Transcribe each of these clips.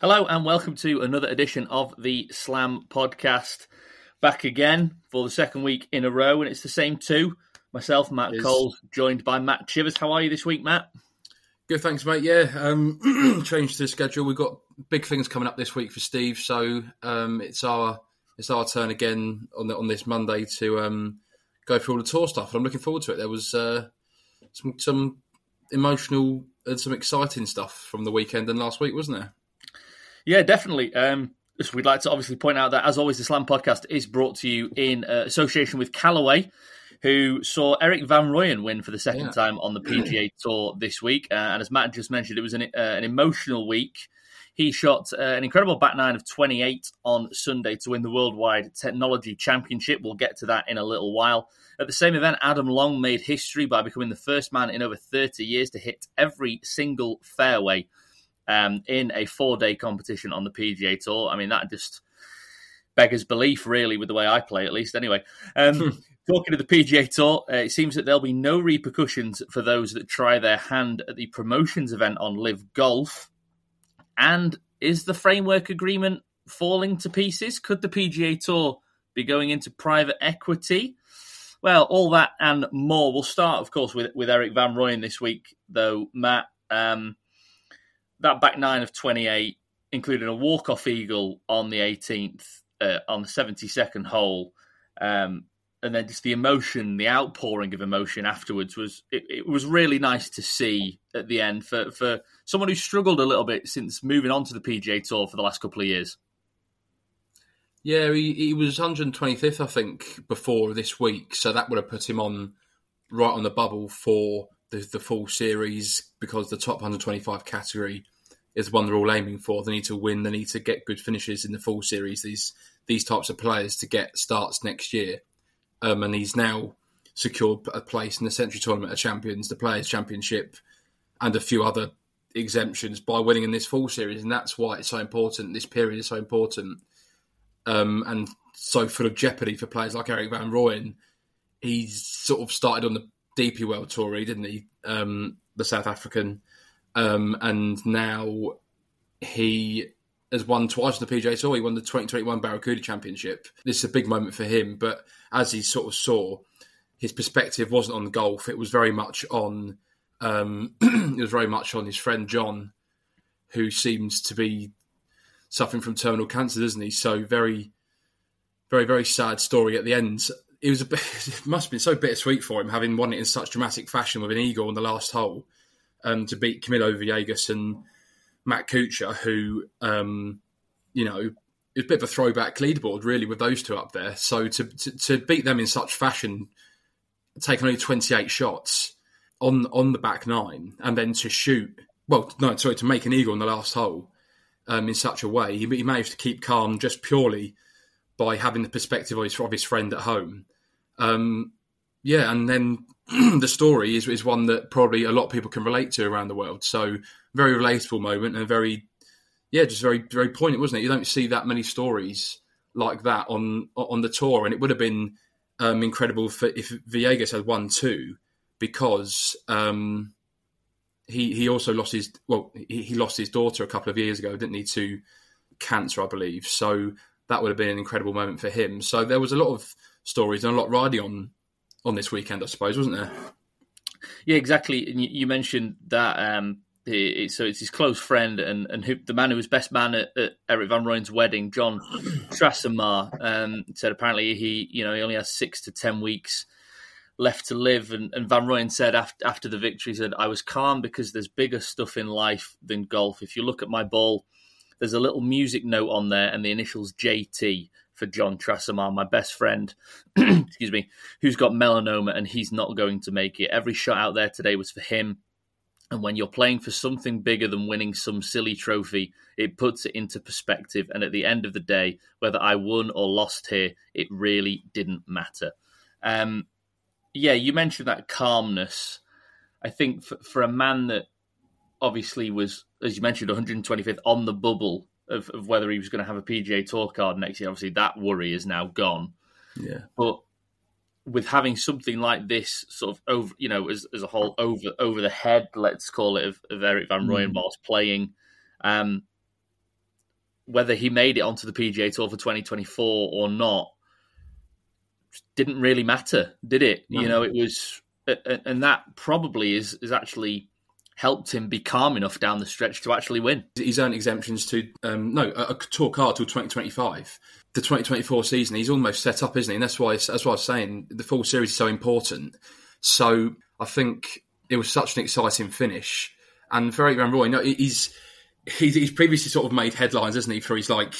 Hello and welcome to another edition of the Slam podcast. Back again for the second week in a row, and it's the same two. Myself, Matt Coles, joined by Matt Chivers. How are you this week, Matt? Good, thanks, mate. Yeah, um, changed the schedule. We've got big things coming up this week for Steve, so um, it's our it's our turn again on the, on this Monday to um, go through all the tour stuff. And I'm looking forward to it. There was uh, some some emotional and some exciting stuff from the weekend and last week, wasn't there? Yeah, definitely. Um, so we'd like to obviously point out that, as always, the Slam podcast is brought to you in uh, association with Callaway, who saw Erik Van Rooyen win for the second Yeah. time on the PGA Tour this week. Uh, and as Matt just mentioned, it was an, uh, an emotional week. He shot uh, an incredible back nine of 28 on Sunday to win the World Wide Technology Championship. We'll get to that in a little while. At the same event, Adam Long made history by becoming the first man in over 30 years to hit every single fairway um, in a four day competition on the PGA Tour. I mean, that just beggars belief, really, with the way I play, at least. Anyway, um, talking to the PGA Tour, uh, it seems that there'll be no repercussions for those that try their hand at the promotions event on LIV Golf. And is the framework agreement falling to pieces? Could the PGA Tour be going into private equity? Well, all that and more. We'll start, of course, with with Erik Van Rooyen this week, though. Matt, um, that back nine of 28, including a walk-off eagle on the 18th, uh, on the 72nd hole, um, and then just the emotion, the outpouring of emotion afterwards was it, it was really nice to see at the end for for someone who struggled a little bit since moving on to the PGA Tour for the last couple of years. Yeah, he, he was 125th, I think, before this week, so that would have put him on right on the bubble for the, the fall series because the top 125 category is the one they're all aiming for. They need to win, they need to get good finishes in the fall series. These these types of players to get starts next year, um, and he's now secured a place in the Sentry Tournament of Champions, the Players Championship, and a few other exemptions by winning in this fall series, and that's why it's so important. This period is so important um, and so full of jeopardy for players like Erik Van Rooyen. He's sort of started on the DP World Tour, really, didn't he? Um, the South African, um, and now he has won twice on the PGA Tour. He won the 2021 Barracuda Championship. This is a big moment for him, but as he sort of saw, his perspective wasn't on the golf. It was very much on. Um, it was very much on his friend Jon, who seems to be suffering from terminal cancer, doesn't he? So very, very, very sad story at the end. It was a bit, it must have been so bittersweet for him having won it in such dramatic fashion with an eagle on the last hole, um, to beat Camilo Villegas and Matt Kuchar, who, um, you know, it was a bit of a throwback leaderboard really with those two up there. So to to, to beat them in such fashion, taking only twenty eight shots on on the back nine, and then to shoot. Well, no, sorry, to make an eagle on the last hole um, in such a way. He, he managed to keep calm just purely by having the perspective of his, of his friend at home. Um, yeah, and then the story is, is one that probably a lot of people can relate to around the world. So very relatable moment and very, yeah, just very very poignant, wasn't it? You don't see that many stories like that on on the tour, and it would have been um, incredible for, if Villegas had won two because. Um, he he also lost his well he, he lost his daughter a couple of years ago didn't he to cancer I believe so that would have been an incredible moment for him so there was a lot of stories and a lot riding on on this weekend I suppose wasn't there Yeah, exactly. And you, mentioned that. Um, so it's his close friend and and who, the man who was best man at, at Erik Van Rooyen's wedding, Jon Trasamar, um, said apparently he you know he only has six to ten weeks left to live. And, and Van Rooyen said after after the victory, he said I was calm because there's bigger stuff in life than golf. If you look at my ball, there's a little music note on there and the initials JT for Jon Trasamar, my best friend, excuse me, who's got melanoma and he's not going to make it. Every shot out there today was for him. And when you're playing for something bigger than winning some silly trophy, it puts it into perspective. And at the end of the day, whether I won or lost here, it really didn't matter. Um, yeah, you mentioned that calmness. I think for, for a man that obviously was, as you mentioned, 125th on the bubble of, of whether he was going to have a PGA Tour card next year, obviously that worry is now gone. yeah But with having something like this sort of over, you know, as, as a whole over over the head, let's call it, of, of Erik Van Rooyen Mm. whilst playing, um, whether he made it onto the PGA Tour for 2024 or not didn't really matter, did it? No. You know, it was, and that probably is is actually helped him be calm enough down the stretch to actually win. He's earned exemptions to um, no a, a tour card till 2025. The 2024 season, he's almost set up, isn't he? And that's why why I was saying the fall series is so important. So I think it was such an exciting finish, and for Van Roy, know, he's he's, he's previously sort of made headlines, hasn't he, for his like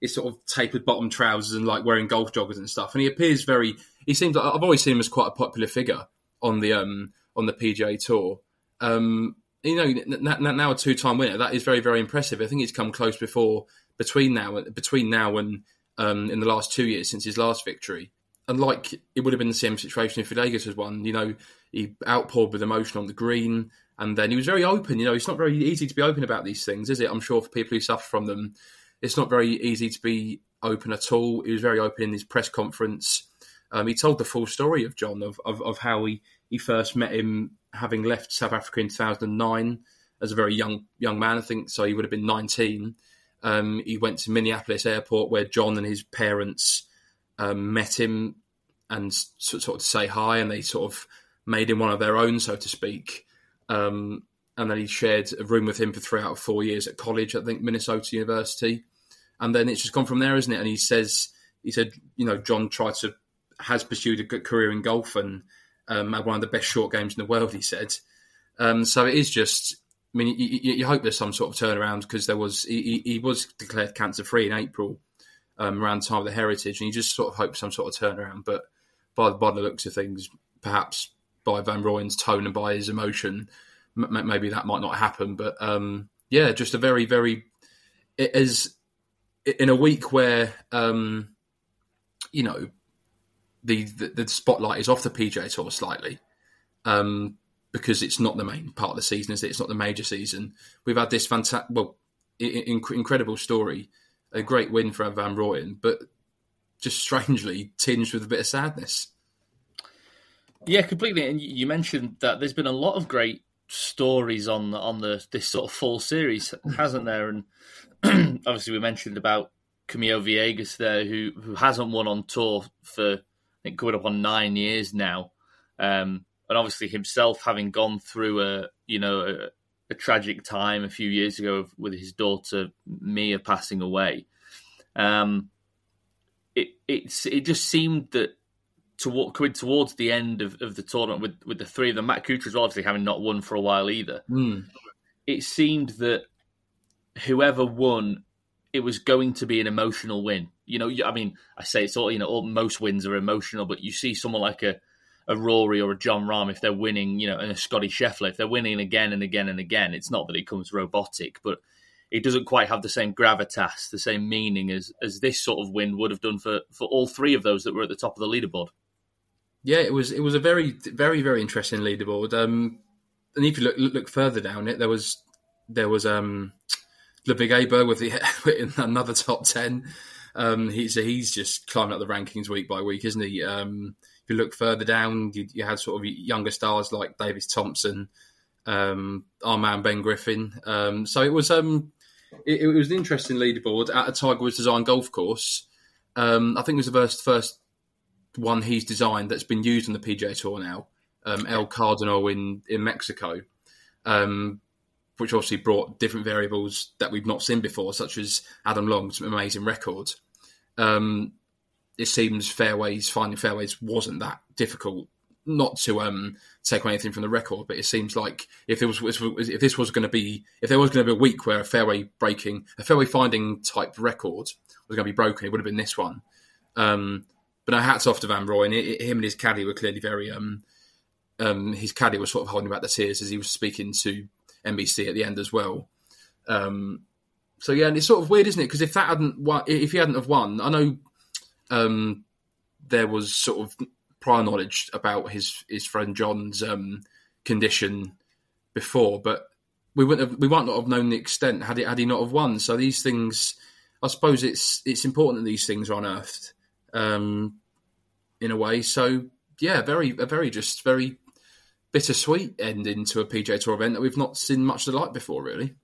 his sort of tapered bottom trousers and like wearing golf joggers and stuff. And he appears very. He seems. Like, I've always seen him as quite a popular figure on the um on the PGA Tour. Um, you know, now a two time winner. That is very very impressive. I think he's come close before between now between now and um, in the last two years since his last victory. And like it would have been the same situation if Villegas had won. You know, he outpoured with emotion on the green. And then he was very open. You know, it's not very easy to be open about these things, is it? I'm sure for people who suffer from them, it's not very easy to be open at all. He was very open in his press conference. Um, he told the full story of Jon of, of, of, how he, he first met him having left South Africa in 2009 as a very young young man. I think so. He would have been 19. Um, he went to Minneapolis Airport where Jon and his parents um, met him and sort of to say hi, and they sort of made him one of their own, so to speak. Um, and then he shared a room with him for three out of four years at college, I think Minnesota University. And then it's just gone from there, isn't it? And he says, he said, you know, Jon tried to, has pursued a good career in golf and um, had one of the best short games in the world, he said. Um, so it is just, I mean, you, you, hope there's some sort of turnaround because there was, he, he was declared cancer free in April um, around the time of the Heritage, and you just sort of hope some sort of turnaround. But by, by the looks of things, perhaps by Van Rooyen's tone and by his emotion, m- maybe that might not happen. But um, yeah, just a very, very it is in a week where um, you know the, the, the spotlight is off the PGA Tour slightly. Um, because it's not the main part of the season, is it? It's not the major season. We've had this fantastic, well, inc- incredible story, a great win for Van Rooyen, but just strangely tinged with a bit of sadness. Yeah, completely. And you mentioned that there's been a lot of great stories on on the this sort of fall series, hasn't there? And obviously, we mentioned about Camilo Villegas there, who who hasn't won on tour for think coming up on nine years now, um, and obviously himself having gone through a you know a, a tragic time a few years ago with his daughter Mia passing away. Um, it it's it just seemed that to, coming towards the end of, of the tournament with, with the three of them, Matt Kuchar obviously having not won for a while either. Mm. It seemed that whoever won, it was going to be an emotional win. You know, I mean, I say it's all you know, all, most wins are emotional, but you see someone like a a Rory or a Jon Rahm if they're winning, you know, and a Scotty Scheffler if they're winning again and again and again. It's not that it comes robotic, but it doesn't quite have the same gravitas, the same meaning as as this sort of win would have done for for all three of those that were at the top of the leaderboard. Yeah, it was it was a very very very interesting leaderboard. Um, and if you look look further down it, there was there was um, Ludvig Aberg with the another top ten. Um, he's he's just climbing up the rankings week by week, isn't he? Um, if you look further down, you, you, had sort of younger stars like Davis Thompson, um, our man Ben Griffin. Um, so it was um, it, it, was an interesting leaderboard at a Tiger Woods design golf course. Um, I think it was the first first one he's designed that's been used on the PGA Tour now, um, El Cardonal in in Mexico, um, which obviously brought different variables that we've not seen before, such as Adam Long's amazing record. Um, it seems fairways finding fairways wasn't that difficult. Not to um, take anything from the record, but it seems like if it was if this was going to be if there was going to be a week where a fairway breaking a fairway finding type record was going to be broken, it would have been this one. Um, but no, hats off to Van Rooyen. Him and his caddy were clearly very. Um, um, his caddy was sort of holding back the tears as he was speaking to NBC at the end as well. Um, so yeah, and it's sort of weird, isn't it? Because if that hadn't won, if he hadn't have won, I know um, there was sort of prior knowledge about his his friend Jon's um, condition before, but we wouldn't have, we might not have known the extent had he had he not have won. So these things, I suppose it's it's important that these things are unearthed um, in a way. So yeah, very very just very bittersweet ending to a PGA Tour event that we've not seen much of the like before, really.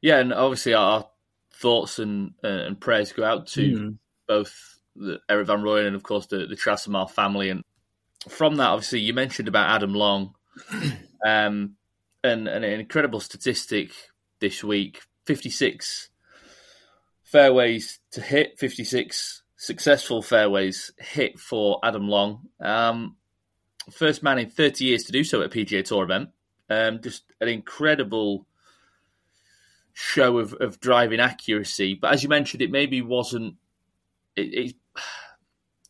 Yeah, and obviously our thoughts and uh, and prayers go out to mm. both the Erik van Rooyen and of course the the Trasamar family. And from that, obviously, you mentioned about Adam Long, um, and, and an incredible statistic this week: fifty six fairways to hit, fifty six successful fairways hit for Adam Long. Um, first man in 30 years to do so at a PGA Tour event. Um, just an incredible show of, of driving accuracy. But as you mentioned, it maybe wasn't. It, it,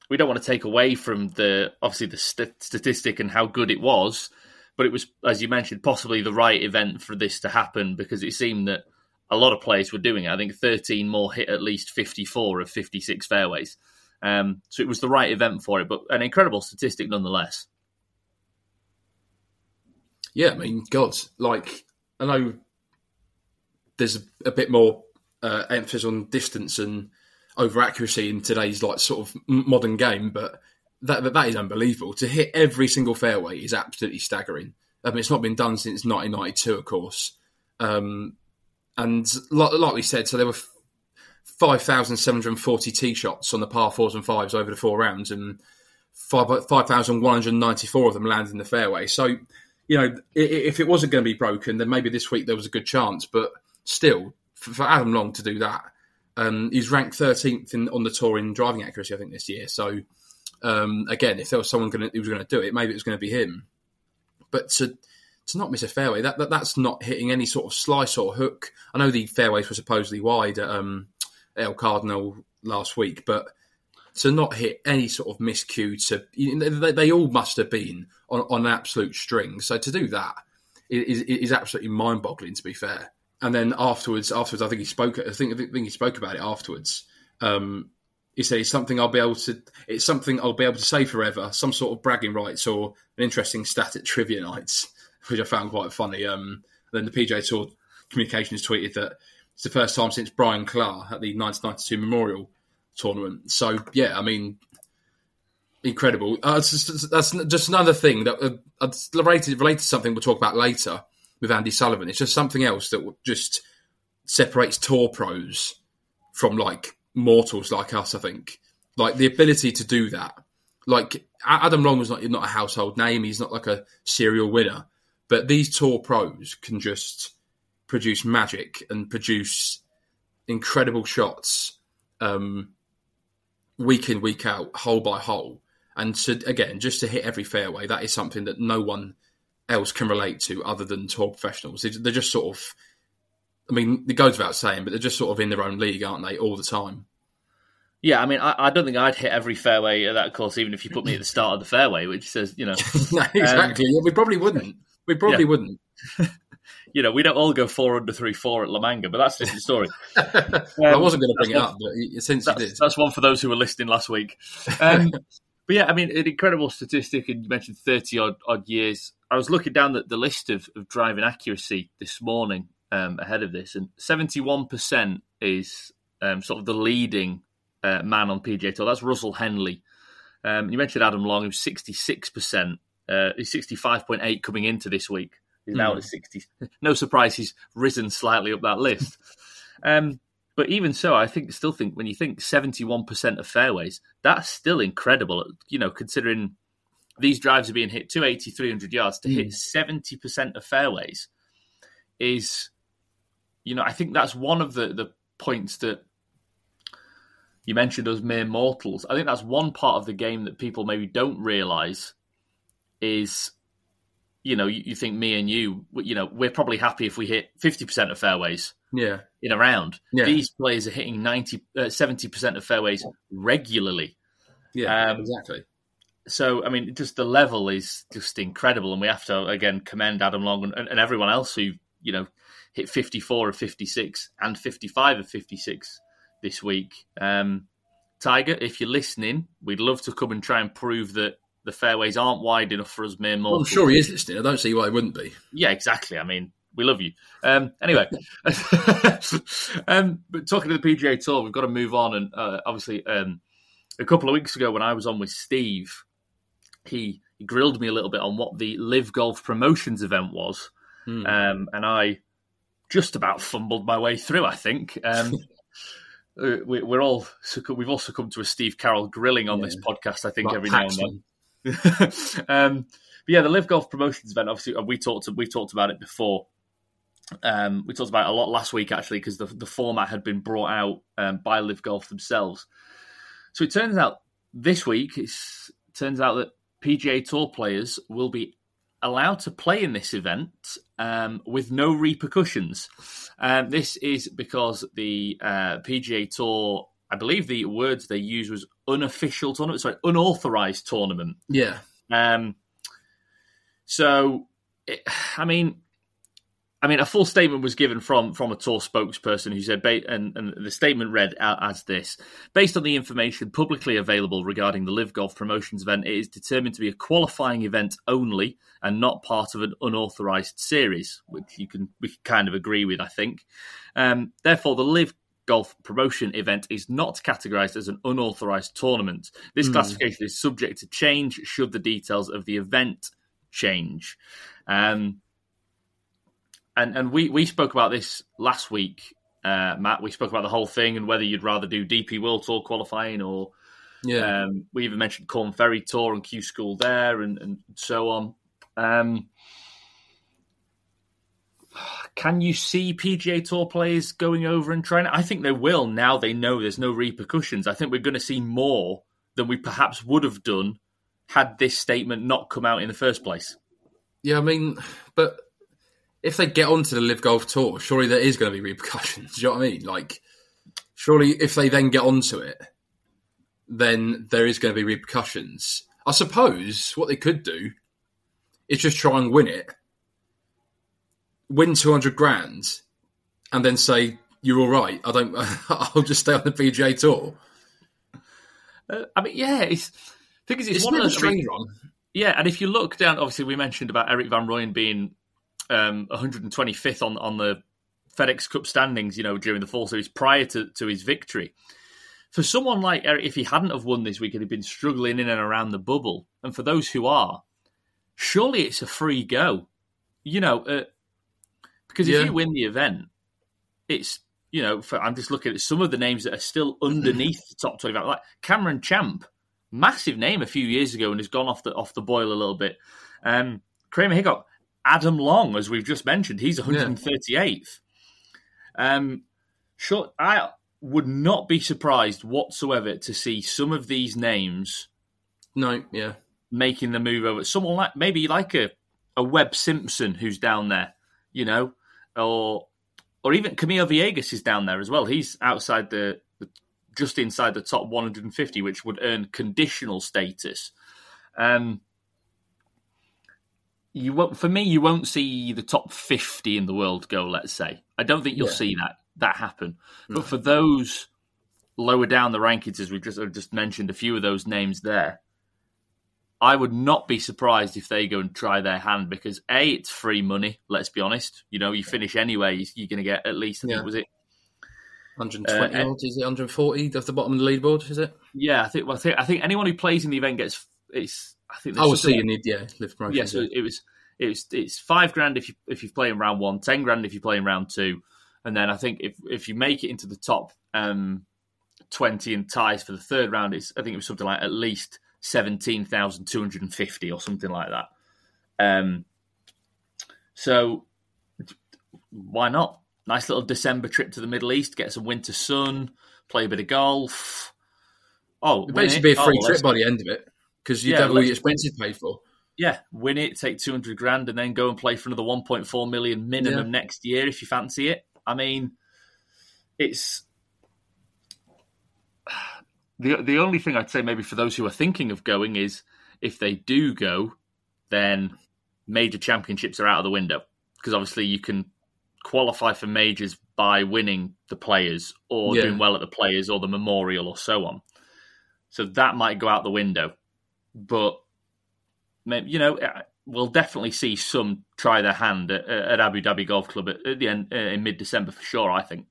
we don't want to take away from the obviously the st- statistic and how good it was, but it was, as you mentioned, possibly the right event for this to happen because it seemed that a lot of players were doing it. I think 13 more hit at least 54 of 56 fairways. Um, so it was the right event for it, but an incredible statistic nonetheless. Yeah, I mean, God, like I know there's a, a bit more uh, emphasis on distance and over accuracy in today's like sort of modern game, but that, that that is unbelievable. To hit every single fairway is absolutely staggering. I mean, it's not been done since 1992, of course. Um, and like, like, we said, so there were 5,740 tee shots on the par fours and fives over the four rounds, and 5,194 of them landed in the fairway. So, you know, if it wasn't going to be broken, then maybe this week there was a good chance. But still, for Adam Long to do that, um, he's ranked 13th in, on the tour in driving accuracy, I think, this year. So, um, again, if there was someone gonna, who was going to do it, maybe it was going to be him. But to to not miss a fairway. That, that that's not hitting any sort of slice or hook. I know the fairways were supposedly wide at um, El Cardonal last week, but to not hit any sort of miscue to they, they all must have been on, on an absolute string. So to do that is, is absolutely mind boggling. To be fair, and then afterwards, afterwards, I think he spoke. I think I think he spoke about it afterwards. Um, he said it's something I'll be able to. It's something I'll be able to say forever. Some sort of bragging rights or an interesting stat at trivia nights which I found quite funny. Um, then the PGA Tour communications tweeted that it's the first time since Brian Claar at the 1992 Memorial Tournament. So yeah, I mean, incredible. Uh, just, that's just another thing that uh, related related to something we'll talk about later with Andy Sullivan. It's just something else that just separates tour pros from like mortals like us. I think like the ability to do that. Like Adam Long was not not a household name. He's not like a serial winner, but these tour pros can just produce magic and produce incredible shots um, week in, week out, hole by hole. And to, again, just to hit every fairway, that is something that no one else can relate to other than tour professionals. They're just sort of, I mean, it goes without saying, but they're just sort of in their own league, aren't they, all the time? Yeah, I mean, I, I, don't think I'd hit every fairway at that course, even if you put me at the start of the fairway, which says, you know. exactly. Um, yeah, we probably wouldn't. We probably yeah. wouldn't. you know, we don't all go four under three four at La Manga, but that's a different story. um, I wasn't going to bring it up, but since you did, that's one for those who were listening last week. Um, but yeah, I mean, an incredible statistic, and you mentioned thirty odd odd years. I was looking down the, the list of, of driving accuracy this morning um, ahead of this, and seventy one percent is um, sort of the leading uh, man on PGA Tour. That's Russell Henley. Um, you mentioned Adam Long, who's sixty six percent uh, he's 65.8 coming into this week. He's now mm. at 60. No surprise, he's risen slightly up that list. um, but even so, I think still think when you think 71% of fairways, that's still incredible. You know, considering these drives are being hit 280, 300 yards to mm. hit 70% of fairways is, you know, I think that's one of the, the points that you mentioned us mere mortals. I think that's one part of the game that people maybe don't realize is you know, you, you, think me and you, you know, we're probably happy if we hit 50% of fairways yeah. in a round. Yeah. These players are hitting 90, uh, 70% of fairways regularly. Yeah, um, exactly. So, I mean, just the level is just incredible. And we have to, again, commend Adam Long and, and everyone else who, you know, hit 54 of 56 and 55 of 56 this week. Um, Tiger, if you're listening, we'd love to come and try and prove that the fairways aren't wide enough for us mere mortals. Well, I'm sure he is listening. I don't see why he wouldn't be. Yeah, exactly. I mean, we love you. Um, anyway, um, but talking to the PGA Tour, we've got to move on. And uh, obviously, um, a couple of weeks ago when I was on with Steve, he, he grilled me a little bit on what the LIV Golf Promotions event was, hmm. um, and I just about fumbled my way through. I think. Um, uh, we, we're all we've also come to a Steve Carroll grilling on yeah. this podcast. I think every now and then. um, but yeah, the LIV Golf Promotions event. Obviously, uh, we talked we talked about it before. Um, we talked about it a lot last week actually because the the format had been brought out um, by LIV Golf themselves. So it turns out this week it turns out that PGA Tour players will be allowed to play in this event um, with no repercussions. Um, this is because the uh, PGA Tour, I believe the words they used was unofficial tournament, sorry, unauthorized tournament. Yeah. Um, so, it, I mean, I mean, a full statement was given from from a tour spokesperson who said, and, and the statement read as this: based on the information publicly available regarding the LIV Golf Promotions event, it is determined to be a qualifying event only and not part of an unauthorized series, which you can we can kind of agree with, I think. Um, therefore, the LIV Golf Promotion event is not categorized as an unauthorized tournament. This mm. classification is subject to change should the details of the event change. Um, and and we we spoke about this last week, uh, Matt. We spoke about the whole thing and whether you'd rather do DP World Tour qualifying or yeah. Um, we even mentioned Korn Ferry Tour and Q School there and, and so on. Um, can you see PGA Tour players going over and trying? I think they will now they know there's no repercussions. I think we're going to see more than we perhaps would have done had this statement not come out in the first place. Yeah, I mean, but if they get onto the LIV Golf Tour, surely there is going to be repercussions. Do you know what I mean? Like, surely if they then get onto it, then there is going to be repercussions. I suppose what they could do is just try and win it, win two hundred grand, and then say you're all right. I don't. I'll just stay on the PGA Tour. Uh, I mean, yeah, it's. Because it's, it's one of the strange one. Yeah, and if you look down, obviously we mentioned about Erik van Rooyen being um, 125th on on the FedEx Cup standings, you know, during the fall series prior to, to his victory. For someone like Erik, if he hadn't have won this week, he'd have been struggling in and around the bubble. And for those who are, surely it's a free go. You know, uh, because if yeah. you win the event, it's you know, for, I'm just looking at some of the names that are still underneath the top 25. Like Cameron Champ, massive name a few years ago and has gone off the off the boil a little bit. Um, Kramer Hickok, Adam Long, as we've just mentioned, he's 138th. Yeah. Um, sure, I would not be surprised whatsoever to see some of these names. No, yeah, making the move over. Someone like maybe like a a Webb Simpson who's down there, you know, or or even Camilo Villegas is down there as well. He's outside the, the just inside the top 150, which would earn conditional status. Um, you won't for me you won't see the top 50 in the world go let's say i don't think you'll yeah. see that that happen no. but for those lower down the rankings as we just just mentioned a few of those names there i would not be surprised if they go and try their hand because a it's free money let's be honest. You know you finish anyway you're going to get at least i think was it? 120 uh, is it? 140 off the bottom of the leaderboard is it? Yeah i think well, I think, I think anyone who plays in the event gets it's I think. I will see you need yeah LIV promotion. Yeah, so it was it was it's five grand if you if you play in round one, ten grand if you play in round two, and then I think if if you make it into the top um, twenty and ties for the third round, it's I think it was something like at least seventeen thousand two hundred and fifty or something like that. Um, so why not? Nice little December trip to the Middle East, get some winter sun, play a bit of golf. Oh, it basically be a free oh, trip by the end of it because you'd yeah, have all your expenses paid for. Yeah, win it, take 200 grand, and then go and play for another 1.4 million minimum yeah. next year if you fancy it. I mean, it's. The, the only thing I'd say, maybe for those who are thinking of going, is if they do go, then major championships are out of the window. Because obviously you can qualify for majors by winning the players or yeah. doing well at the players or the memorial or so on. So that might go out the window but you know we'll definitely see some try their hand at, at Abu Dhabi Golf Club at, at the end uh, in mid December for sure. I think.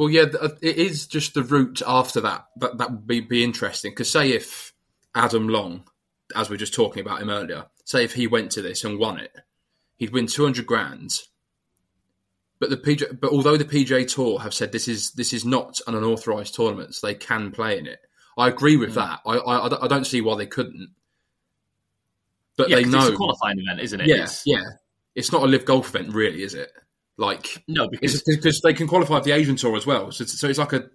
Well, yeah, uh, it is just the route after that that that would be, be interesting. Because say if Adam Long, as we were just talking about him earlier, say if he went to this and won it, he'd win two hundred grand. but the PGA, but although the PGA Tour have said this is this is not an unauthorized tournament, so they can play in it. I agree with mm. that. I, I I don't see why they couldn't. But yeah, they know it's a qualifying event, isn't it? Yeah, it's... yeah. It's not a LIV Golf event, really, is it? Like no, because because they can qualify for the Asian Tour as well. So it's, so it's like a it's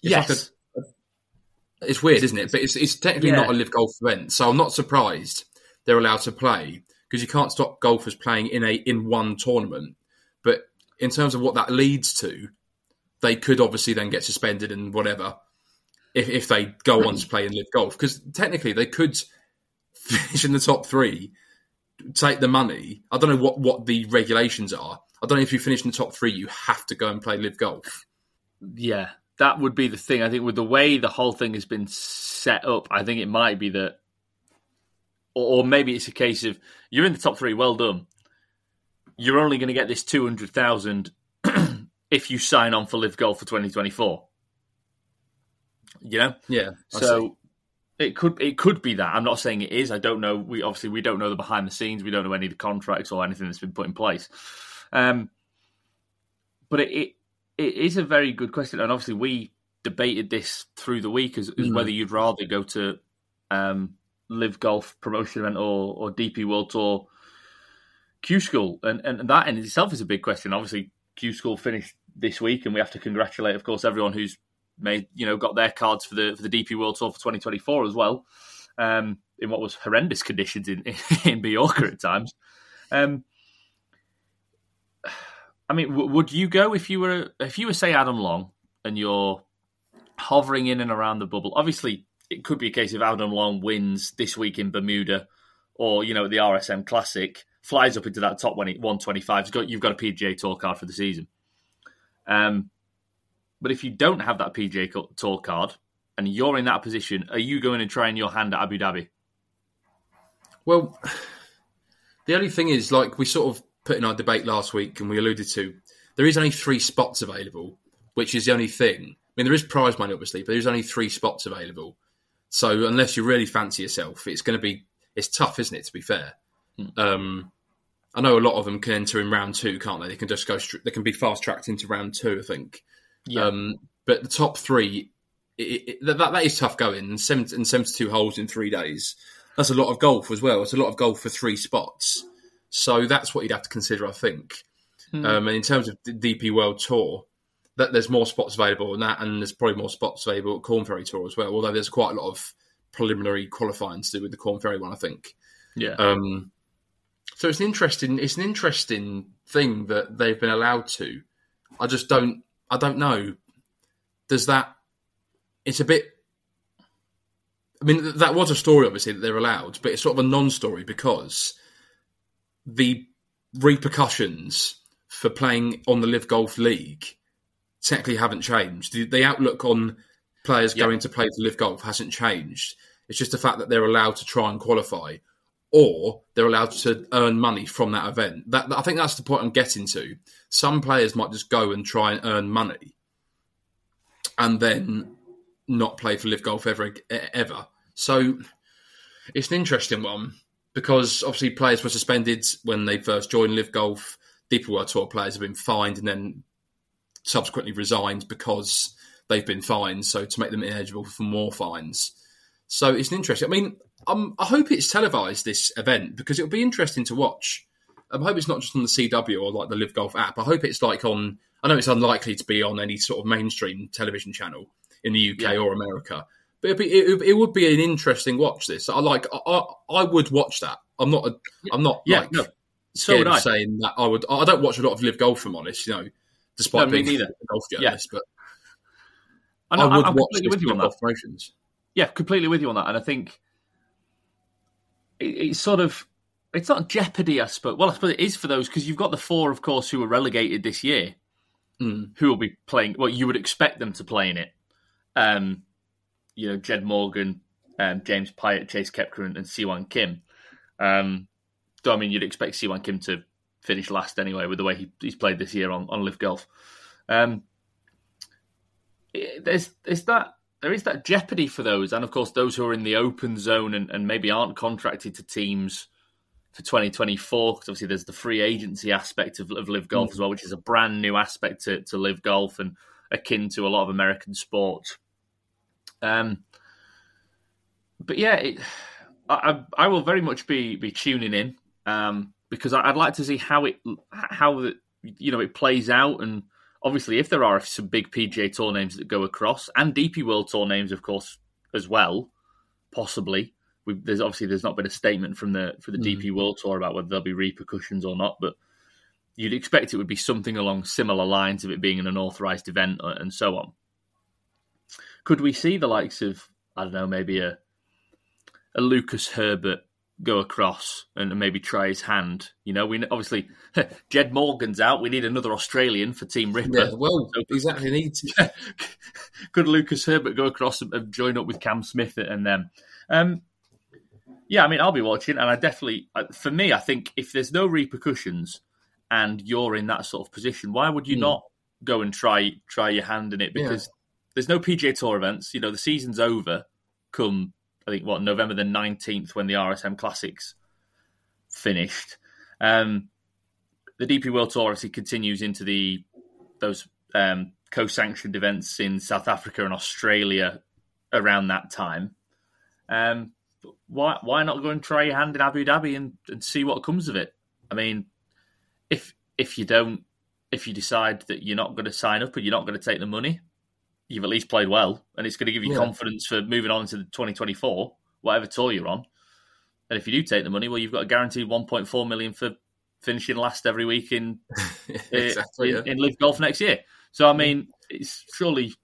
yes. Like a, it's weird, isn't it? But it's it's technically yeah. not a LIV Golf event, so I'm not surprised they're allowed to play because you can't stop golfers playing in a in one tournament. But in terms of what that leads to, they could obviously then get suspended and whatever if if they go on to hmm. play in LIV Golf because technically they could finish in the top three, take the money. I don't know what what the regulations are. I don't know if you finish in the top three, you have to go and play LIV Golf. Yeah, that would be the thing. I think with the way the whole thing has been set up, I think it might be that, or, or maybe it's a case of you're in the top three. Well done. You're only going to get this two hundred thousand if you sign on for LIV Golf for 2024. You know, yeah. so it could it could be that. I'm not saying it is. I don't know. We obviously we don't know the behind the scenes. We don't know any of the contracts or anything that's been put in place. Um, but it, it, it is a very good question, and obviously we debated this through the week as, as mm. whether you'd rather go to um, LIV Golf promotion event or, or DP World Tour Q School, and, and that in itself is a big question. Obviously, Q School finished this week, and we have to congratulate, of course, everyone who's made you know got their cards for the for the DP World Tour for 2024 as well, um, in what was horrendous conditions in in Mallorca at times. Um, I mean, w- would you go if you were if you were say Adam Long and you're hovering in and around the bubble? Obviously, it could be a case of Adam Long wins this week in Bermuda, or you know the RSM Classic flies up into that top 125. You've got, you've got a PGA Tour card for the season. Um, but if you don't have that PGA Tour card and you're in that position, are you going to try and your hand at Abu Dhabi? Well, the only thing is, like we sort of put in our debate last week and we alluded to, there is only three spots available, which is the only thing. I mean, there is prize money, obviously, but there's only three spots available. So unless you really fancy yourself, it's going to be it's tough, isn't it? To be fair, hmm. um, I know a lot of them can enter in round two, can't they? They can just go. They can be fast tracked into round two, I think. Yeah. Um, but the top three, it, it, that, that is tough going. And 72 holes in three days. That's a lot of golf as well. It's a lot of golf for three spots. So that's what you'd have to consider, I think. Hmm. Um, and in terms of the DP World Tour, that there's more spots available than that, and there's probably more spots available at Korn Ferry Tour as well. Although there's quite a lot of preliminary qualifying to do with the Korn Ferry one, I think. Yeah. Um, so it's an interesting, it's an interesting thing that they've been allowed to. I just don't, I don't know. Does that? It's a bit. I mean, that was a story, obviously, that they're allowed, but it's sort of a non-story because the repercussions for playing on the LIV Golf League technically haven't changed. The, the outlook on players yep. going to play the LIV Golf hasn't changed. It's just the fact that they're allowed to try and qualify, or they're allowed to earn money from that event. That I think that's the point I'm getting to. Some players might just go and try and earn money, and then not play for LIV Golf ever ever. So it's an interesting one because obviously players were suspended when they first joined LIV Golf. DP World Tour players have been fined and then subsequently resigned because they've been fined. So to make them ineligible for more fines. So it's an interesting. I mean, um, I hope it's televised this event because it'll be interesting to watch. I hope it's not just on the CW or like the LIV Golf app. I hope it's like on. I know it's unlikely to be on any sort of mainstream television channel in the UK yeah. or America, but it'd be, it, it, would be an interesting watch. This I like. I, I would watch that. I'm not. A, I'm not. Yeah, like, no. So would I. saying that I would. I don't watch a lot of LIV Golf. If I'm honest, you know, despite no, being neither. a golf journalist, yeah. but I, know, I would I'm watch with you on that. promotions. Yeah, completely with you on that, and I think it, it's sort of. It's not jeopardy, I suppose. Well, I suppose it is for those because you've got the four, of course, who were relegated this year, mm. who will be playing. Well, you would expect them to play in it. Um, you know, Jed Morgan, um, James Piot, Chase Koepka, and, and Sihwan Kim. Um, though, I mean, you'd expect Sihwan Kim to finish last anyway with the way he, he's played this year on, on LIV Golf. Um, there's, there's that there is that jeopardy for those, and of course those who are in the open zone and, and maybe aren't contracted to teams for 2024 because obviously there's the free agency aspect of, of LIV Golf mm. as well, which is a brand new aspect to, to LIV Golf and akin to a lot of American sports. Um, but yeah, it, I, I will very much be be tuning in um, because I'd like to see how it how the, you know it plays out and obviously if there are some big PGA Tour names that go across and DP World Tour names, of course, as well, possibly. We've, there's obviously there's not been a statement from the for the mm. DP World Tour about whether there'll be repercussions or not, but you'd expect it would be something along similar lines of it being an unauthorized event uh, and so on. Could we see the likes of I don't know maybe a a Lucas Herbert go across and maybe try his hand. You know, we obviously Jed Morgan's out. We need another Australian for Team Ripper. Yeah, well, so, exactly. Need could Lucas Herbert go across and join up with Cam Smith and them? Um, yeah, I mean, I'll be watching, and I definitely, for me, I think if there's no repercussions and you're in that sort of position, why would you mm. not go and try try your hand in it? Because yeah. there's no PGA Tour events. You know, the season's over. Come I think what November the nineteenth when the RSM Classics finished. Um, the DP World Tour obviously continues into the those um, co-sanctioned events in South Africa and Australia around that time. Um, why why not go and try your hand in Abu Dhabi and, and see what comes of it? I mean, if if you don't, if you decide that you're not going to sign up and you're not going to take the money, you've at least played well, and it's going to give you yeah. confidence for moving on to 2024, whatever tour you're on. And if you do take the money, well, you've got a guaranteed 1.4 million for finishing last every week in exactly, in, yeah. in LIV Golf next year. So I mean, it's surely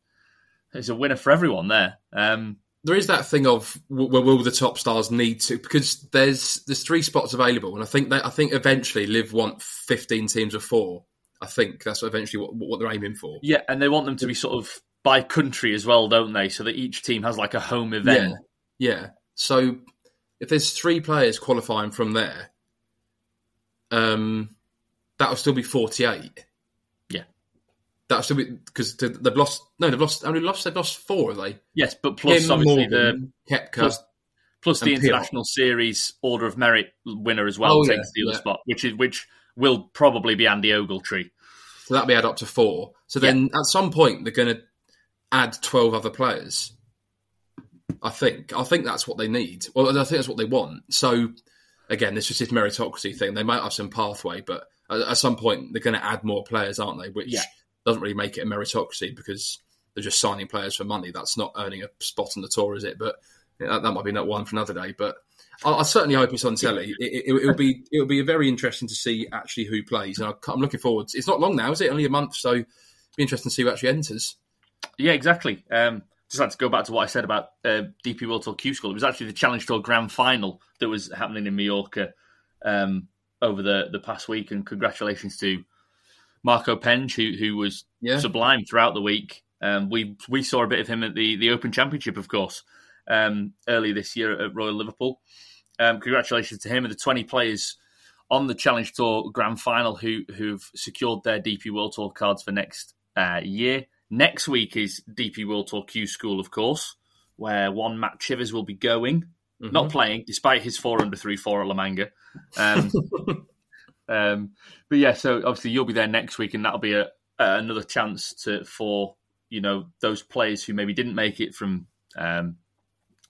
it's a winner for everyone there. Um, there is that thing of will, will the top stars need to because there's there's three spots available, and I think that I think eventually LIV want 15 teams of four. I think that's eventually what, what they're aiming for. Yeah, and they want them to be sort of by country as well, don't they? So that each team has like a home event. Yeah. yeah. So if there's three players qualifying from there, um, that'll still be 48. Yeah. That'll still be because they've lost. No, they've lost. Only lost. They've lost four, have they? Yes, but plus Kim, obviously Morgan, the Koepka, plus, plus the international series order of merit winner as well oh, takes yeah, the other yeah. spot, which is which will probably be Andy Ogletree. So that'll be add up to four. So then at some point they're going to add 12 other players. I think. I think that's what they need. Well, I think that's what they want. So, again, it's just this meritocracy thing. They might have some pathway, but at, some point they're going to add more players, aren't they? Which yeah. doesn't really make it a meritocracy because they're just signing players for money. That's not earning a spot on the tour, is it? But that, that might be that one for another day. But I, I certainly hope it's on telly. It, will it, be it'll be very interesting to see actually who plays, and I, am looking forward. It's not long now, is it? Only a month, so it'll be interesting to see who actually enters. Yeah, exactly. Um, just like to go back to what I said about uh, DP World Tour Q School. It was actually the Challenge Tour Grand Final that was happening in Mallorca um, over the, the past week, and congratulations to Marco Penge, who who was yeah. sublime throughout the week. Um, we we saw a bit of him at the the Open Championship, of course, um, early this year at Royal Liverpool. Um, congratulations to him and the twenty players on the Challenge Tour Grand Final who who've secured their DP World Tour cards for next uh, year. Next week is DP World Tour Q School, of course, where one Matt Chivers will be going, mm-hmm. not playing, despite his four under three four at La Manga. Um, um, but yeah, so obviously you'll be there next week, and that'll be a, another chance to for you know those players who maybe didn't make it from um,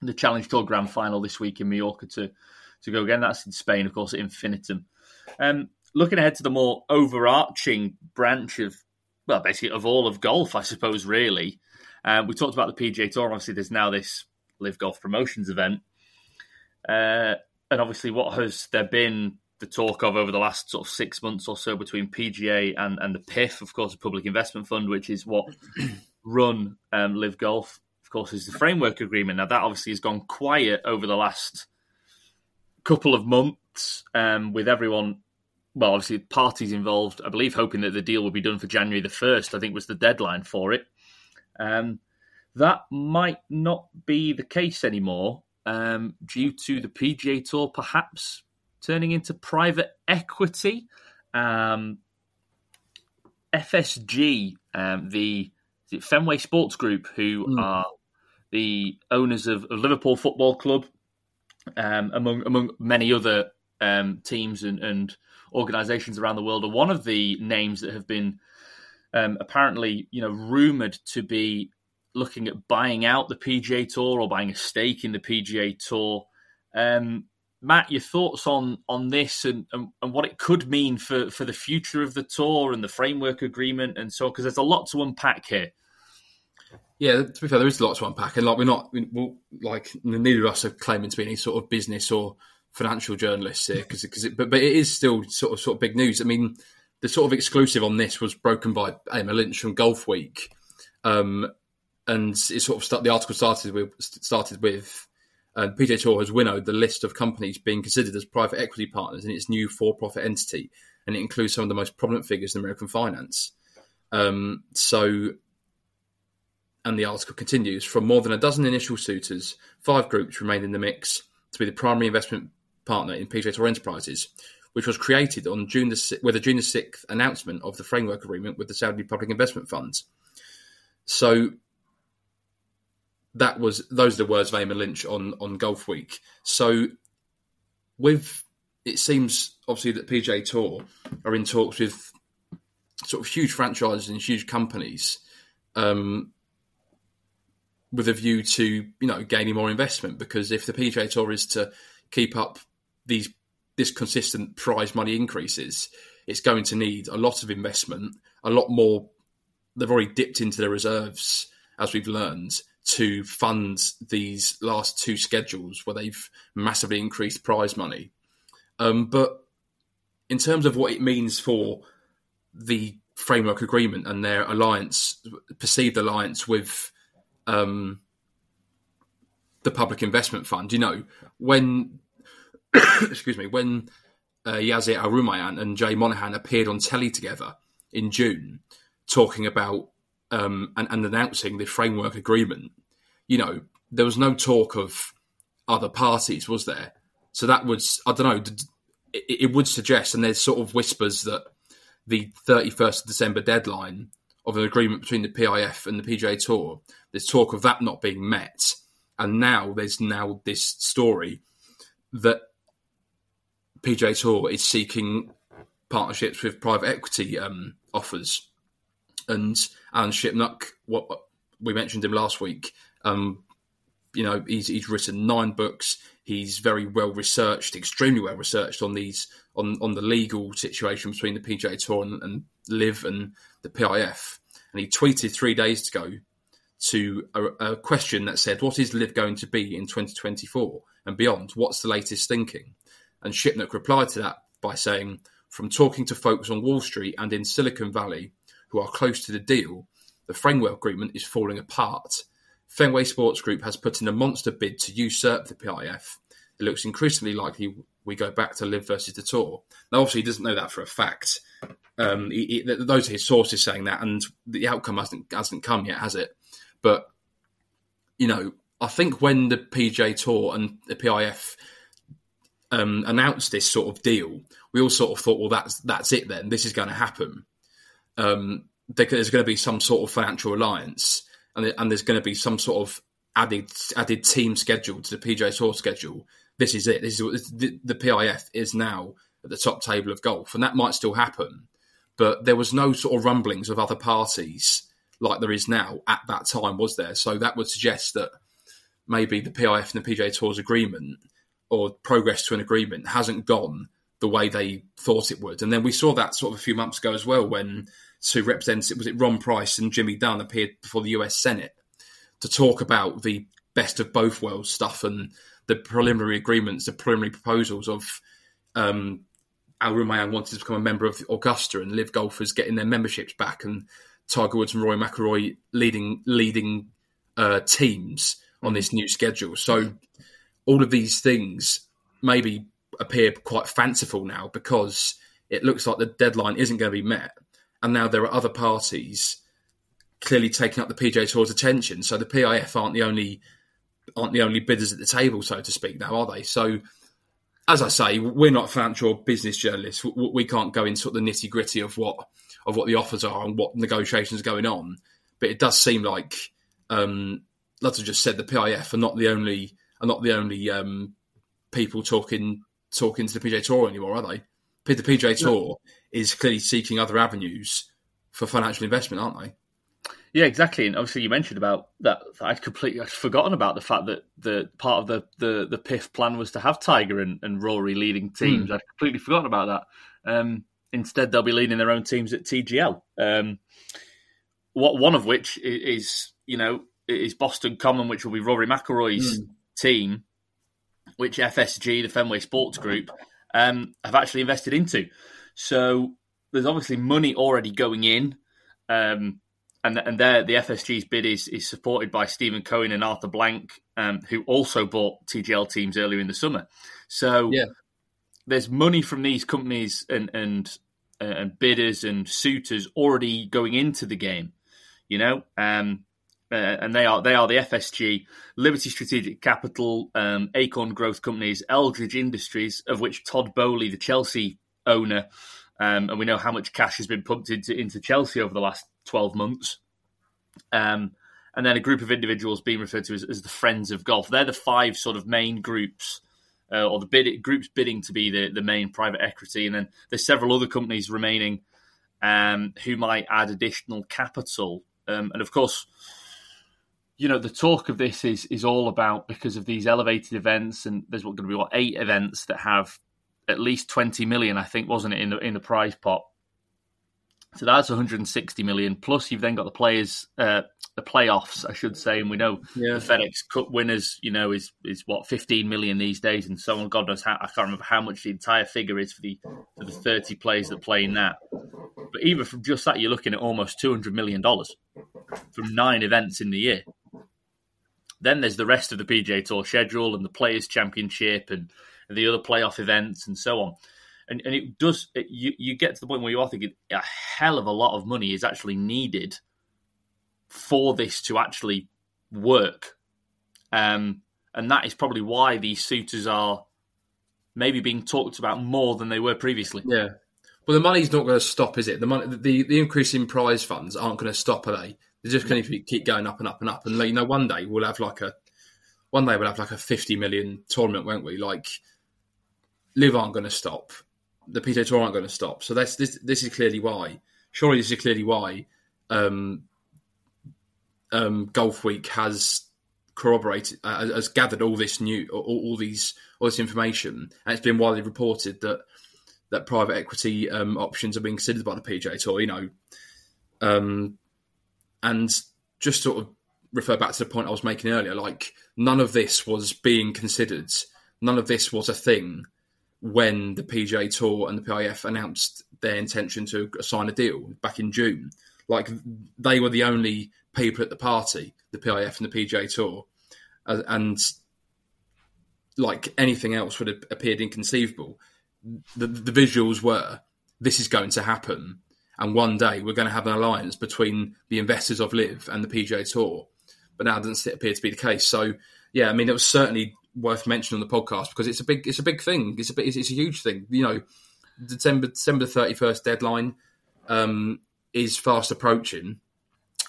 the Challenge Tour Grand Final this week in Mallorca to to go again. That's in Spain, of course, at Infinitum. Um, looking ahead to the more overarching branch of well, basically of all of golf, I suppose. Really, uh, we talked about the PGA Tour. Obviously, there's now this LIV Golf Promotions event, uh, and obviously, what has there been the talk of over the last sort of six months or so between PGA and and the PIF, of course, the Public Investment Fund, which is what run um, LIV Golf. Of course, is the framework agreement. Now that obviously has gone quiet over the last couple of months, um, with everyone well, obviously parties involved, I believe, hoping that the deal would be done for January the 1st, I think was the deadline for it. Um, that might not be the case anymore um, due to the PGA Tour perhaps turning into private equity. Um, FSG, um, the Fenway Sports Group, who mm. are the owners of, of Liverpool Football Club, um, among among many other um, teams and, and organizations around the world. And one of the names that have been um, apparently, you know, rumored to be looking at buying out the PGA Tour or buying a stake in the PGA Tour. Um, Matt, your thoughts on on this and, and, and, what it could mean for, for the future of the tour and the framework agreement and so because there's a lot to unpack here. Yeah, to be fair, there is a lot to unpack, and like we're not, we're like neither of us are claiming to be any sort of business or financial journalists here, because because but but it is still sort of sort of big news. I mean, the sort of exclusive on this was broken by Eamon Lynch from Golf Week, um, and it sort of start, the article started with started with uh, PGA Tour has winnowed the list of companies being considered as private equity partners in its new for-profit entity, and it includes some of the most prominent figures in American finance. Um, so and the article continues from more than a dozen initial suitors, five groups remained in the mix to be the primary investment partner in PGA Tour Enterprises, which was created on June the, with the June the 6th announcement of the framework agreement with the Saudi Public Investment Funds. So that was those are the words of Eamon Lynch on on Golf Week. So with it seems obviously that PGA Tour are in talks with sort of huge franchises and huge companies um, with a view to you know gaining more investment because if the PGA Tour is to keep up these this consistent prize money increases, it's going to need a lot of investment, a lot more. They've already dipped into their reserves, as we've learned, to fund these last two schedules where they've massively increased prize money. Um, but in terms of what it means for the framework agreement and their alliance, perceived alliance with um, the Public Investment Fund. You know, when excuse me, when uh, Yasir Al Rumayyan and Jay Monahan appeared on telly together in June, talking about um, and, and announcing the framework agreement, you know, there was no talk of other parties, was there? So that was, I don't know, it, it would suggest, and there's sort of whispers that the 31st of December deadline of an agreement between the PIF and the PGA Tour. There's talk of that not being met, and now there's now this story that PGA Tour is seeking partnerships with private equity um, offers, and Alan Shipnuck, what we mentioned him last week. Um, you know, he's he's written nine books. He's very well researched, extremely well researched on these on on the legal situation between the PGA Tour and, and LIV and the PIF, and he tweeted three days ago to a, a, question that said, "What is LIV going to be in 2024 and beyond? What's the latest thinking?" And Shipnuck replied to that by saying, "From talking to folks on Wall Street and in Silicon Valley who are close to the deal, the framework agreement is falling apart. Fenway Sports Group has put in a monster bid to usurp the PIF. It looks increasingly likely we go back to LIV versus the tour. Now, obviously, he doesn't know that for a fact. Um, he, he, those are his sources saying that, and the outcome hasn't hasn't come yet, has it? But you know, I think when the PGA Tour and the PIF um, announced this sort of deal, we all sort of thought, well, that's that's it. Then this is going to happen. Um, there's going to be some sort of financial alliance, and, and there's going to be some sort of added added team schedule to the PGA Tour schedule this is it. This is the, the PIF is now at the top table of golf, and that might still happen. But there was no sort of rumblings of other parties like there is now at that time, was there? So that would suggest that maybe the PIF and the PGA Tour's agreement or progress to an agreement hasn't gone the way they thought it would. And then we saw that sort of a few months ago as well when two representatives, was it Ron Price and Jimmy Dunne, appeared before the US Senate to talk about the best of both worlds stuff and the preliminary agreements, the preliminary proposals of um, Al Rumayyan wanted to become a member of Augusta and LIV golfers getting their memberships back, and Tiger Woods and Rory McIlroy leading leading uh, teams on this new schedule. So all of these things maybe appear quite fanciful now because it looks like the deadline isn't going to be met, and now there are other parties clearly taking up the PGA Tour's attention. So the PIF aren't the only aren't the only bidders at the table, so to speak, now, are they? So, as I say, we're not financial business journalists. We can't go into the nitty gritty of what of what the offers are and what negotiations are going on. But it does seem like, um, like I just said, the PIF are not the only are not the only um, people talking talking to the PGA Tour anymore, are they? The PGA Tour is clearly seeking other avenues for financial investment, aren't they? Yeah, exactly. And obviously, you mentioned about that. I'd completely I'd forgotten about the fact that the part of the the, the PIF plan was to have Tiger and, and Rory leading teams. Mm. I'd completely forgotten about that. Um, instead, they'll be leading their own teams at TGL. Um, what one of which is, you know is Boston Common, which will be Rory McIlroy's mm. Team, which FSG, the Fenway Sports Group, um, have actually invested into. So there's obviously money already going in. Um, and and there the FSG's bid is is supported by Stephen Cohen and Arthur Blank, um, who also bought TGL teams earlier in the summer. So yeah. there's money from these companies and and uh, and bidders and suitors already going into the game, you know. Um, uh, and they are they are the FSG, Liberty Strategic Capital, um, Acorn Growth Companies, Eldridge Industries, of which Todd Boehly, the Chelsea owner, um, and we know how much cash has been pumped into into Chelsea over the last 12 months. Um, and then a group of individuals being referred to as, as, the Friends of Golf. They're the five sort of main groups, uh, or the bid, groups bidding to be the, the main private equity. And then there's several other companies remaining um, who might add additional capital. Um, and of course, you know the talk of this is is all about because of these elevated events, and there's going to be what eight events that have at least 20 million, I think, wasn't it in the in the prize pot? So that's 160 million. Plus, you've then got the players, uh, the playoffs, I should say, and we know yeah. the FedEx Cup winners, you know, is is what 15 million these days, and so on. God knows how I can't remember how much the entire figure is for the for the 30 players that play in that. But even from just that, you're looking at almost 200 million dollars from nine events in the year. Then there's the rest of the PGA Tour schedule and the Players Championship and the other playoff events and so on and, and it does it, you you get to the point where you are thinking a hell of a lot of money is actually needed for this to actually work, um, and that is probably why these suitors are maybe being talked about more than they were previously. Yeah. Well, the money's not going to stop, is it? The money, the, the increase in prize funds aren't going to stop, are they? They're just going to keep going up and up and up. And you know, one day we'll have like a, one day we'll have like a fifty million tournament, won't we? Like, LIV aren't going to stop the PGA Tour aren't going to stop. So that's this. This is clearly why. Surely this is clearly why um, um, Golf Week has corroborated, uh, has gathered all this new, all, all, these, all this information, and it's been widely reported that that private equity um, options are being considered by the PGA Tour. You know, um, and just sort of refer back to the point I was making earlier. Like none of this was being considered. None of this was a thing when the PGA Tour and the PIF announced their intention to sign a deal back in June. Like they were the only people at the party, the PIF and the PGA Tour, and like anything else would have appeared inconceivable. The, the visuals were this is going to happen, and one day we're going to have an alliance between the investors of LIV and the PGA Tour. But now it doesn't appear to be the case. So yeah, I mean, it was certainly worth mentioning on the podcast because it's a big it's a big thing. It's a it's a huge thing. You know, December December thirty first deadline um, is fast approaching,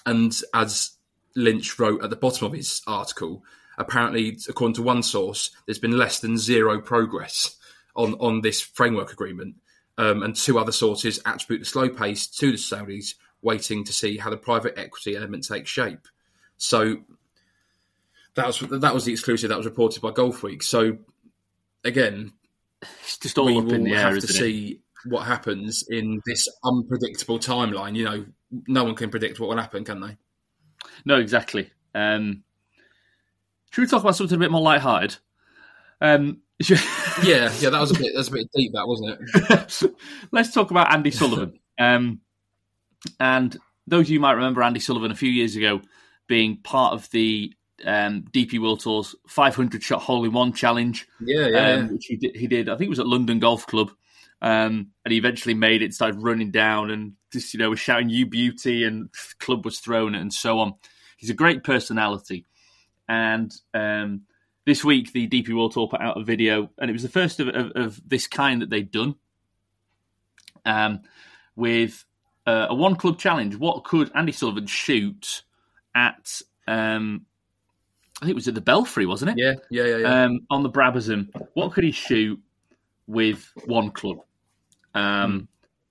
and as Lynch wrote at the bottom of his article, apparently, according to one source, there's been less than zero progress on on this framework agreement, um, and two other sources attribute the slow pace to the Saudis waiting to see how the private equity element takes shape. So that was that was the exclusive that was reported by Golf Week. So again, it's just all up in the air. Have to see what happens in this unpredictable timeline. You know, no one can predict what will happen, can they? No, exactly. Um, should we talk about something a bit more light-hearted? Um, yeah, yeah, that was a bit that's a bit deep, that wasn't it? Let's talk about Andy Sullivan. um, and those of you might remember Andy Sullivan a few years ago being part of the um, DP World Tour's 500 shot hole in one challenge. Yeah, yeah, um, which he did, he did. I think it was at London Golf Club, um, and he eventually made it. Started running down and just you know was shouting "You beauty" and club was thrown and so on. He's a great personality, and um, this week the DP World Tour put out a video, and it was the first of, of, of this kind that they'd done. Um, with uh, a one club challenge, what could Andy Sullivan shoot at um, I think it was at the Belfry, wasn't it? Yeah, yeah, yeah. yeah. Um, on the Brabazon, what could he shoot with one club. Um,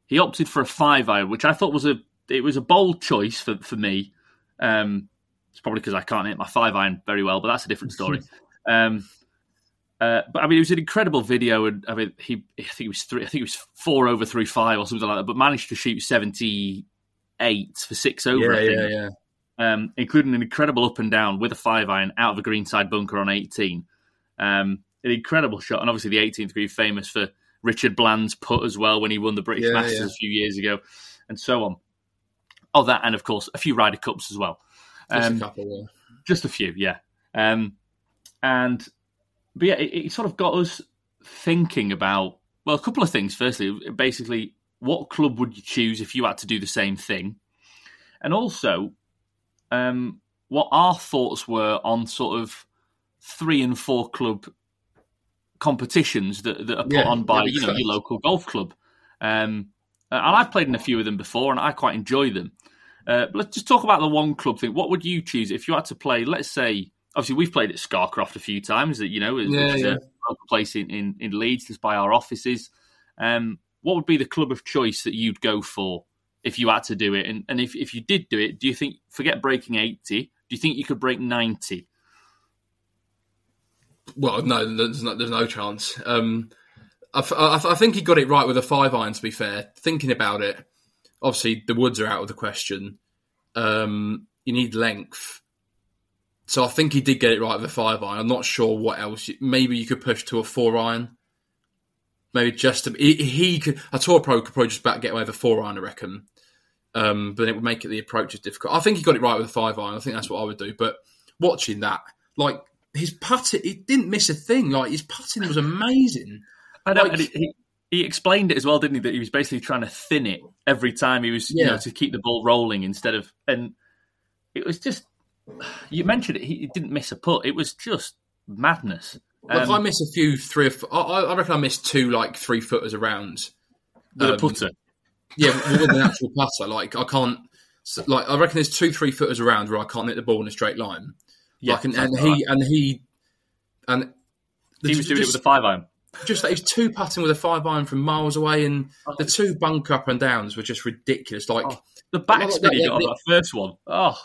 He opted for a five iron, which I thought was a it was a bold choice for for me. Um, it's probably because I can't hit my five iron very well, but that's a different story. um, uh, but I mean, it was an incredible video, and I mean, he I think it was three, I think it was four over three five or something like that, but managed to shoot seventy eight for six over. I think yeah, yeah. um, including an incredible up and down with a five iron out of a greenside bunker on 18. Um, an incredible shot, and obviously the 18th green famous for Richard Bland's putt as well when he won the British Yeah, Masters yeah. a few years ago, and so on. Oh, that and of course a few Ryder Cups as well. Just Um, a couple. Yeah. just a few, yeah. Um, and but yeah, it, it sort of got us thinking about well, a couple of things. Firstly, basically, what club would you choose if you had to do the same thing, and also um, what our thoughts were on sort of three and four club competitions that, that are put Yeah, on by you know makes your local golf club. Um, and I've played in a few of them before, and I quite enjoy them. Uh, but let's just talk about the one club thing. What would you choose if you had to play? Let's say, obviously, we've played at Scarcroft a few times. That you know, which Yeah, is yeah. a place in, in, in Leeds, just by our offices. Um, what would be the club of choice that you'd go for if you had to do it? And, and if, if you did do it, do you think forget breaking eighty? Do you think you could break ninety? Well, no, there's no, there's no chance. Um, I, I, I think he got it right with a five iron. To be fair, thinking about it, obviously the woods are out of the question. Um, you need length, so I think he did get it right with a five iron. I'm not sure what else. Maybe you could push to a four iron. Maybe just to, he, he could. A tour pro could probably just about get away with a four iron, I reckon. Um, but it would make it the approaches difficult. I think he got it right with a five iron. I think that's what I would do. But watching that, like his putting, he didn't miss a thing. Like his putting was amazing. I know. Like- and he, he, he explained it as well, didn't he? That he was basically trying to thin it every time he was, you know, to keep the ball rolling instead of. And it was just. You mentioned it. He he didn't miss a putt. It was just madness. Like Um, I miss a few three. I, I reckon I missed two like three footers around. with a um, putter. Yeah, with an actual putter. Like I can't. Like I reckon there's two three footers around where I can't hit the ball in a straight line. Yeah, like and, and he and he and He was doing it with a five iron. just like he was two putting with a five iron from miles away, and the two bunk up and downs were just ridiculous. Like Oh, The Well, backspin he yeah, got on the- that first one. Oh,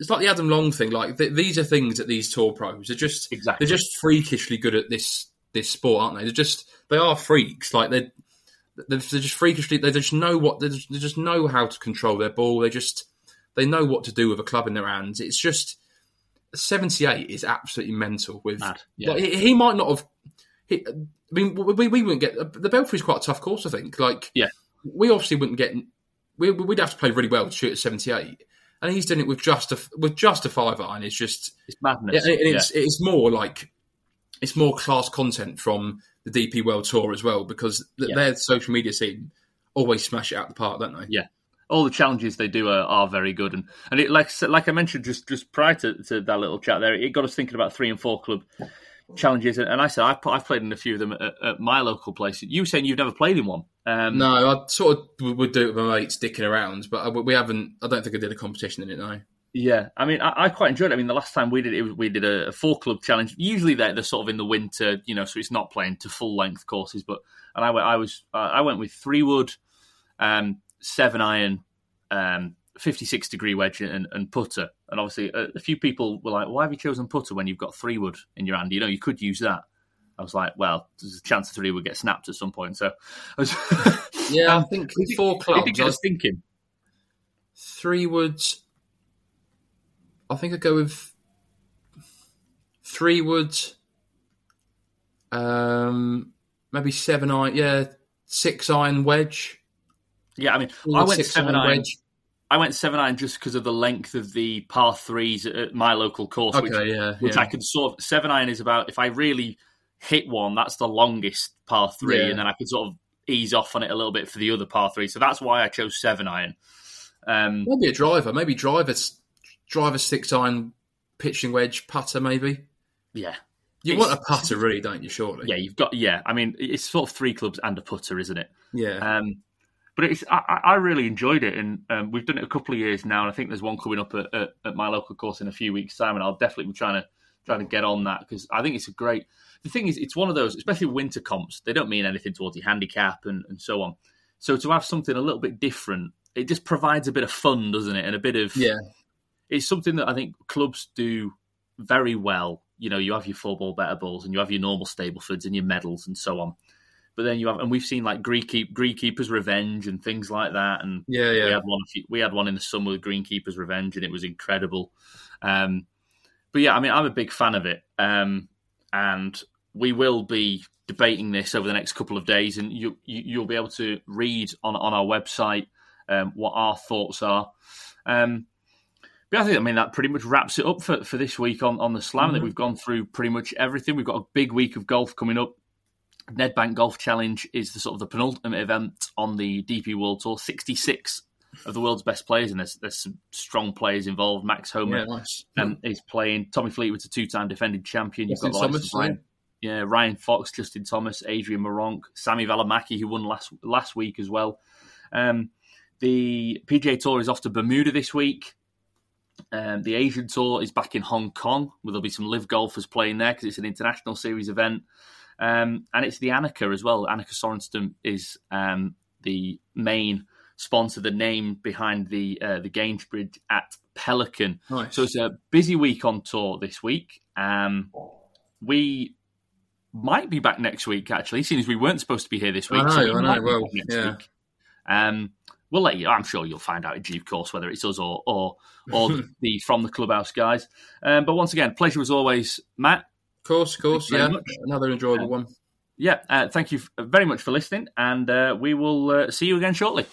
it's like the Adam Long thing. Like th- these are things that these tour pros are just exactly. they're just freakishly good at this this sport, aren't they? They're just they are freaks. Like they're they're, just freakishly. They just know what they just, they just know how to control their ball. They just they know what to do with a club in their hands. It's just seventy eight is absolutely mental. With Mad. Yeah. like, he, he might not have. He, I mean, we, we wouldn't get the Belfry's quite a tough course. I think. Like Yeah. we obviously wouldn't get. We, we'd have to play really well to shoot at seventy eight. And he's doing it with just a with just a five iron. It's just it's madness. yeah, and Yeah. it's it's more like it's more class content from the DP World Tour as well because Yeah. their social media scene always smash it out the park, don't they? Yeah. all the challenges they do are, are very good, and and it, like I like I mentioned just just prior to, to that little chat there, it got us thinking about three and four club challenges. And, and I said I've, I've played in a few of them at, at my local place. You were saying you've never played in one. Um, No, I sort of would do it with my mates dicking around, but I, we haven't. I don't think I did a competition in it. No. Yeah, I mean, I, I quite enjoyed it. I mean, the last time we did it, we did a, a four club challenge. Usually they're, they're sort of in the winter, you know, so it's not playing to full length courses. But and I went, I was, I went with three wood, um, seven iron, um, fifty six degree wedge, and, and putter. And obviously, a, a few people were like, "Why have you chosen putter when you've got three wood in your hand? You know, you could use that." I was like, "Well, there's a chance the three would get snapped at some point." So, I was, Yeah, Um, I think four clubs. I was thinking. three woods. I think I'd go with three woods. Um, maybe seven iron. Yeah, six iron wedge. Yeah, I mean, I went seven iron wedge. I went seven iron just because of the length of the par threes at my local course, which, yeah, which yeah. I can sort of seven iron is about if I really hit one, that's the longest par three, Yeah. and then I could sort of ease off on it a little bit for the other par three. So that's why I chose seven iron. Um, Maybe a driver. Maybe driver. Driver six iron pitching wedge putter. Maybe yeah, you It's- want a putter, really, don't you? Surely. yeah, you've got yeah. I mean, it's sort of three clubs and a putter, isn't it? Yeah. Um, but it's I, I I really enjoyed it, and um, we've done it a couple of years now, and I think there's one coming up at, at, at my local course in a few weeks' time, and I'll definitely be trying to trying to get on that because I think it's a great. The thing is, it's one of those, especially winter comps. They don't mean anything towards your handicap and, and so on. So to have something a little bit different, it just provides a bit of fun, doesn't it? And a bit of yeah. It's something that I think clubs do very well. You know, you have your four ball better balls and you have your normal Stablefords and your medals and so on. But then you have, and we've seen like Green Keeper's Revenge and things like that. And yeah, yeah, we had one. We had one in the summer with Greenkeeper's Revenge, and it was incredible. Um, but yeah, I mean, I'm a big fan of it, um, and we will be debating this over the next couple of days, and you, you will be able to read on on our website um, what our thoughts are. Um, but I think I mean that pretty much wraps it up for, for this week on, on the slam. Mm-hmm. That we've gone through pretty much everything. We've got a big week of golf coming up. Nedbank Golf Challenge is the sort of the penultimate event on the DP World Tour. Sixty six of the world's best players, and there's there's some strong players involved. Max Homa yeah, nice. um, is playing. Tommy Fleetwood's a two time defending champion. You've got Thomas, Ryan, yeah, Ryan Fox, Justin Thomas, Adrian Meronk, Sami Valimaki, who won last last week as well. Um, the PGA Tour is off to Bermuda this week. Um, the Asian Tour is back in Hong Kong, where there'll be some LIV golfers playing there because it's an international series event. Um, and it's the Annika as well. Annika Sorenstam is um, the main sponsor, the name behind the uh, the Gainbridge at Pelican. Nice. So it's a busy week on tour this week. Um, we might be back next week, actually, seeing as we weren't supposed to be here this week. I know, so we I know. Well, yeah. Week. Um, we'll let you. I'm sure you'll find out in due course whether it's us or or, or the from the clubhouse guys. Um, but once again, pleasure as always, Matt. Of course, of course, yeah. Another enjoyable one. Yeah, uh, thank you very much for listening, and uh, we will uh, see you again shortly.